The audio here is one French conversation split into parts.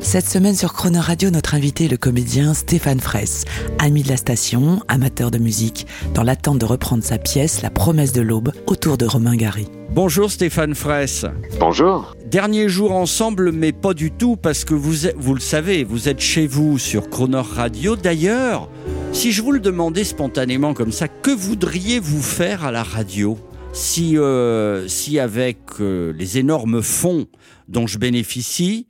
Cette semaine sur Croner Radio, notre invité est le comédien Stéphane Fraisse, ami de la station, amateur de musique, dans l'attente de reprendre sa pièce La promesse de l'aube autour de Romain Gary. Bonjour Stéphane Fraisse. Bonjour. Dernier jour ensemble, mais pas du tout, parce que vous, êtes- vous le savez, vous êtes chez vous sur Croner Radio. D'ailleurs, si je vous le demandais spontanément comme ça, que voudriez-vous faire à la radio? Si, euh, si avec euh, les énormes fonds dont je bénéficie,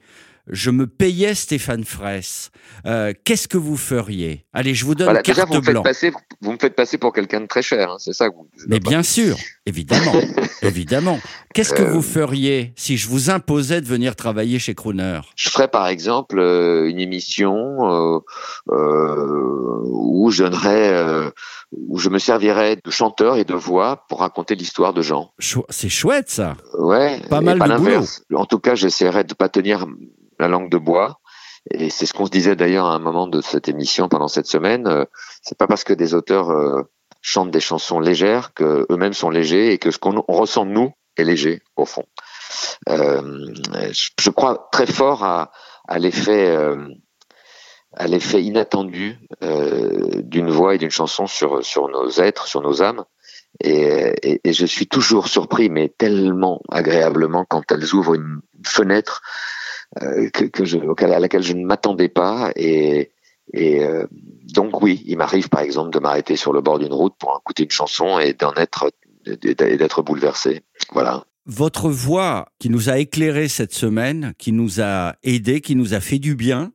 je me payais Stéphane Fraisse Euh, Qu'est-ce que vous feriez? Allez, je vous donne Voilà, déjà, carte vous me, passer, vous me faites passer pour quelqu'un de très cher, hein, c'est ça que vous Mais bien sûr, évidemment, évidemment. Qu'est-ce que Euh, vous feriez si je vous imposais de venir travailler chez Crooner Je ferais par exemple euh, une émission où je donnerais, où je me servirais de chanteur et de voix pour raconter l'histoire de gens. Chou- C'est chouette ça. Ouais. Pas mal de l'inverse. En tout cas, j'essaierais de pas tenir la langue de bois. Et c'est ce qu'on se disait d'ailleurs à un moment de cette émission pendant cette semaine. Euh, C'est pas parce que des auteurs euh, chantent des chansons légères que eux-mêmes sont légers et que ce qu'on on ressent nous est léger au fond. Euh, je, crois très fort à, l'effet à l'effet inattendu d'une voix et d'une chanson sur nos êtres, sur nos âmes. Et, je suis toujours surpris, mais tellement agréablement quand elles ouvrent une fenêtre que, que je, à laquelle je ne m'attendais pas. Et, et euh, donc oui, il m'arrive par exemple de m'arrêter sur le bord d'une route pour écouter une chanson et d'en être d'être bouleversé. Voilà. Votre voix qui nous a éclairé cette semaine, qui nous a aidé, qui nous a fait du bien.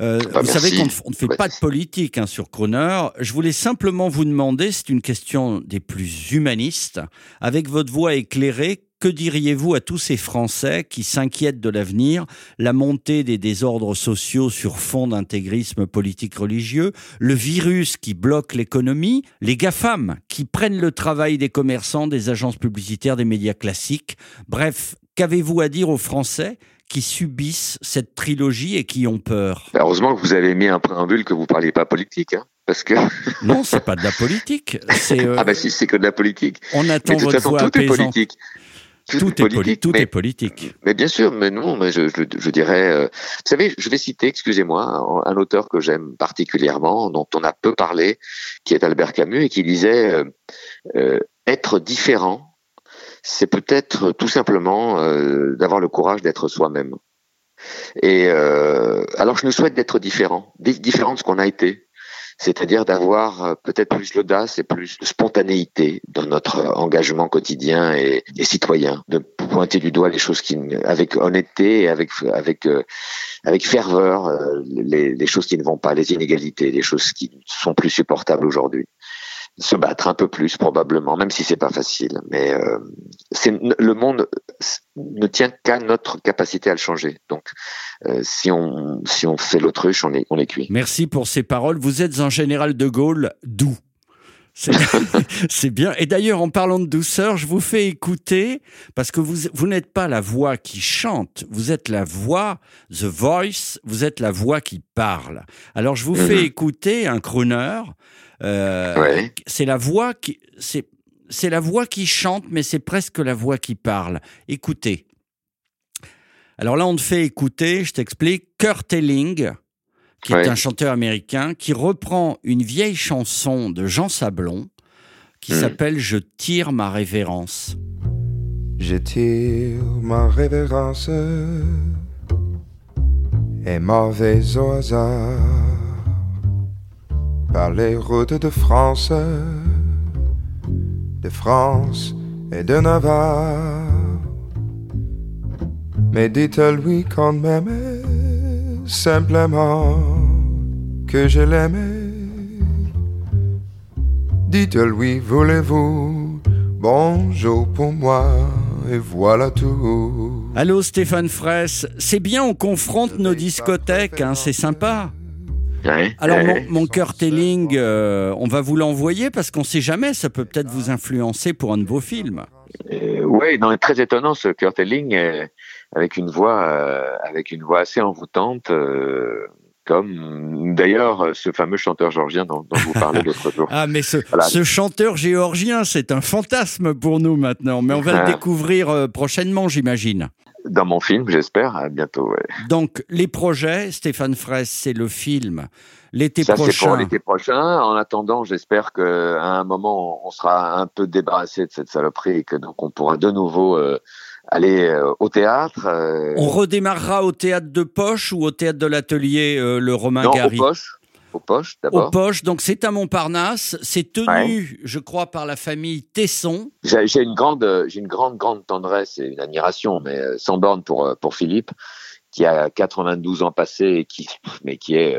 Euh, Bah, vous savez qu'on ne fait pas de politique hein, sur Croner. Je voulais simplement vous demander, c'est une question des plus humanistes, avec votre voix éclairée, que diriez-vous à tous ces Français qui s'inquiètent de l'avenir, la montée des désordres sociaux sur fond d'intégrisme politique religieux, le virus qui bloque l'économie, les GAFAM qui prennent le travail des commerçants, des agences publicitaires, des médias classiques? Bref, qu'avez-vous à dire aux Français qui subissent cette trilogie et qui ont peur? Bah, Heureusement que vous avez mis un préambule que vous parliez pas politique, hein, parce que Non, c'est pas de la politique. Euh, ah bah si c'est que de la politique. on attend Mais de toute votre façon voix tout est apaisante. politique. Tout est politique. Tout mais- est politique. Mais bien sûr, mais non, mais je, je, je dirais, euh, vous savez, je vais citer, excusez-moi, un, un auteur que j'aime particulièrement, dont on a peu parlé, qui est Albert Camus, et qui disait euh, euh, être différent, c'est peut-être tout simplement euh, d'avoir le courage d'être soi-même. Et euh, alors, je nous souhaite d'être différent, di- différent de ce qu'on a été, c'est-à-dire d'avoir euh, peut-être plus d'audace et plus de spontanéité dans notre euh, engagement quotidien et, et citoyen, de pointer du doigt les choses qui, avec honnêteté et avec avec euh, avec ferveur, les, les choses qui ne vont pas, les inégalités, les choses qui sont plus supportables aujourd'hui. Se battre un peu plus probablement, même si c'est pas facile. Mais euh, le monde ne tient qu'à notre capacité à le changer. Donc, euh, si on si on fait l'autruche, on est on est cuit. Merci pour ces paroles. Vous êtes un général de Gaulle doux. C'est bien. Et d'ailleurs, en parlant de douceur, je vous fais écouter, parce que vous, vous n'êtes pas la voix qui chante, vous êtes la voix, the voice, vous êtes la voix qui parle. Alors, je vous fais Mhm. écouter un crooner. Euh, Ouais. C'est la voix qui, c'est, c'est la voix qui chante, mais c'est presque la voix qui parle. Écoutez. Alors là, on te fait écouter, je t'explique, Kurt Elling, qui est Ouais. un chanteur américain, qui reprend une vieille chanson de Jean Sablon, qui Hmm. s'appelle Je tire ma révérence. Je tire ma révérence et mauvais au hasard par les routes de France, de France et de Navarre. Mais dites-lui qu'on m'aimait simplement que je l'aimais. Dites-lui, voulez-vous bonjour pour moi et voilà tout. Allô Stéphane Fraisse, c'est bien, on confronte nos discothèques, hein, c'est sympa. Ouais, Alors, ouais. mon, mon cœur telling, euh, on va vous l'envoyer parce qu'on sait jamais, ça peut peut-être vous influencer pour un de vos films. Euh, ouais, non, très étonnant ce Kurt Elling euh, avec une voix, euh, avec une voix assez envoûtante, euh, comme d'ailleurs ce fameux chanteur georgien dont, dont vous parlez l'autre jour. Ah, mais ce, Voilà. ce chanteur géorgien, c'est un fantasme pour nous maintenant, mais on va Ah. le découvrir euh, prochainement, j'imagine. Dans mon film, j'espère, à bientôt. Ouais. Donc, les projets, Stéphane Fraisse, c'est le film. L'été Ça, c'est pour prochain. l'été prochain. En attendant, j'espère que à un moment, on sera un peu débarrassé de cette saloperie et que donc on pourra de nouveau euh, aller euh, au théâtre. euh, On redémarrera au théâtre de Poche ou au théâtre de l'atelier euh, Le Romain non, Gary aux poches, aux poches Aux d'abord. Poches, donc c'est à Montparnasse. C'est tenu, Ouais. je crois, par la famille Tesson. J'ai une grande, j'ai une grande, grande tendresse et une admiration, mais sans borne pour pour Philippe, qui a 92 ans passés et qui, mais qui est,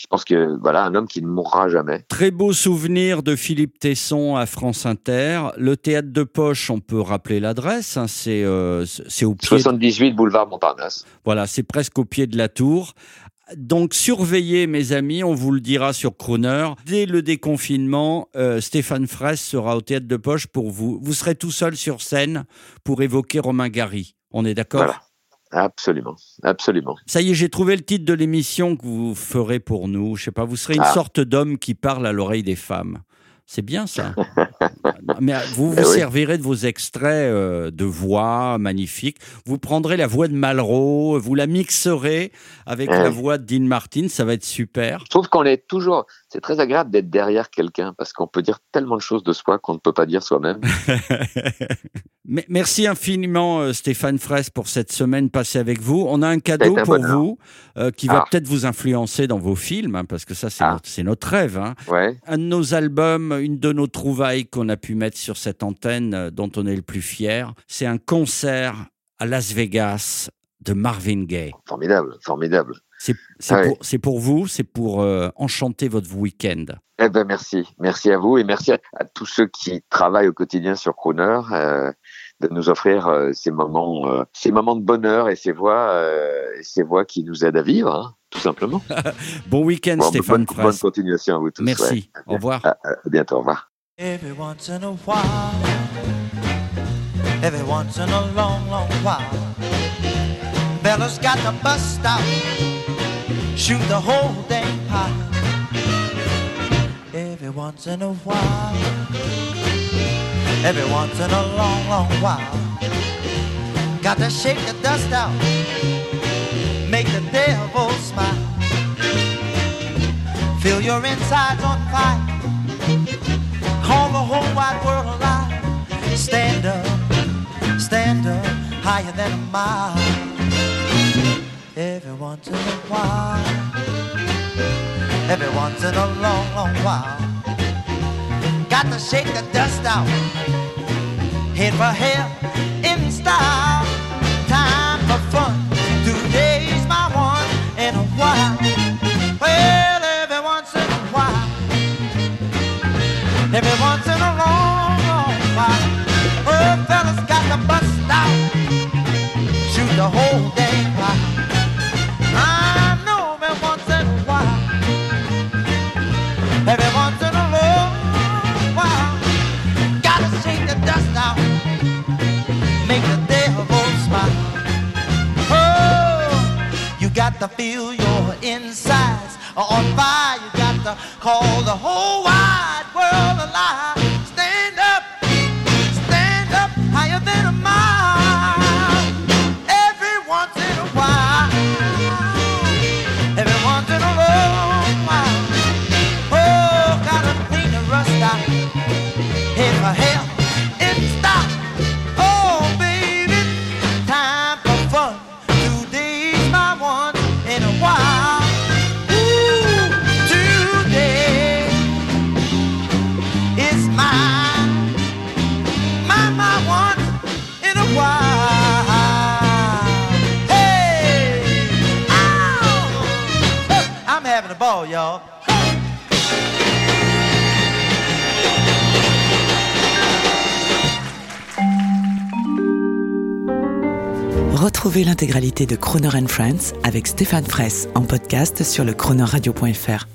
je pense que voilà, un homme qui ne mourra jamais. Très beau souvenir de Philippe Tesson à France Inter. Le théâtre de Poche, on peut rappeler l'adresse. hein, c'est euh, c'est au pied. 78 boulevard Montparnasse. Voilà, c'est presque au pied de la tour. Donc surveillez mes amis, on vous le dira sur Crooner. Dès le déconfinement, euh, Stéphane Fraisse sera au théâtre de Poche pour vous. Vous serez tout seul sur scène pour évoquer Romain Gary. On est d'accord? Voilà. Absolument, absolument. Ça y est, j'ai trouvé le titre de l'émission que vous ferez pour nous. Je sais pas, vous serez une Ah. sorte d'homme qui parle à l'oreille des femmes. C'est bien ça. Mais vous vous Eh oui. servirez de vos extraits euh, de voix magnifiques. Vous prendrez la voix de Malraux, vous la mixerez avec Eh la oui. voix de Dean Martin, ça va être super. Je trouve qu'on est toujours. C'est très agréable d'être derrière quelqu'un parce qu'on peut dire tellement de choses de soi qu'on ne peut pas dire soi-même. Merci infiniment euh, Stéphane Fraisse pour cette semaine passée avec vous. On a un cadeau un pour bonheur. vous euh, qui va Ah. peut-être vous influencer dans vos films, hein, parce que ça c'est Ah. notre, rêve. hein. Ouais. un de nos albums, une de nos trouvailles qu'on a pu mettre sur cette antenne, euh, dont on est le plus fier, c'est un concert à Las Vegas de Marvin Gaye. Formidable, formidable. C'est Ah pour, vous, c'est pour euh, enchanter votre week-end. Eh ben merci, merci à vous et merci à, à tous ceux qui travaillent au quotidien sur Crooner euh, de nous offrir euh, ces moments, euh, ces moments de bonheur et ces voix, euh, et ces voix qui nous aident à vivre, hein, tout simplement. Bon week-end, Bon, Stéphane bonne, bonne continuation à vous tous. Merci. ouais. Au revoir. À, à bientôt, au revoir. Every once in a while, every once in a long, long while, fellas got to bust out, shoot the whole dang pile. Every once in a while, every once in a long, long while, got to shake the dust out, make the devil smile, feel your insides on fire call the whole wide world alive. Stand up, stand up, higher than a mile. Every once in a while, every once in a long, long while. Got to shake the dust out, head for hell in style. Time for fun, today's my one in a while. Well, every once in a while. Every once in a long, long while, oh, fellas got to bust out, shoot the whole dang got to feel your insides on fire. You got to call the whole Retrouvez l'intégralité de Croner Friends avec Stéphane Fraisse en podcast sur le chronoradio.fr.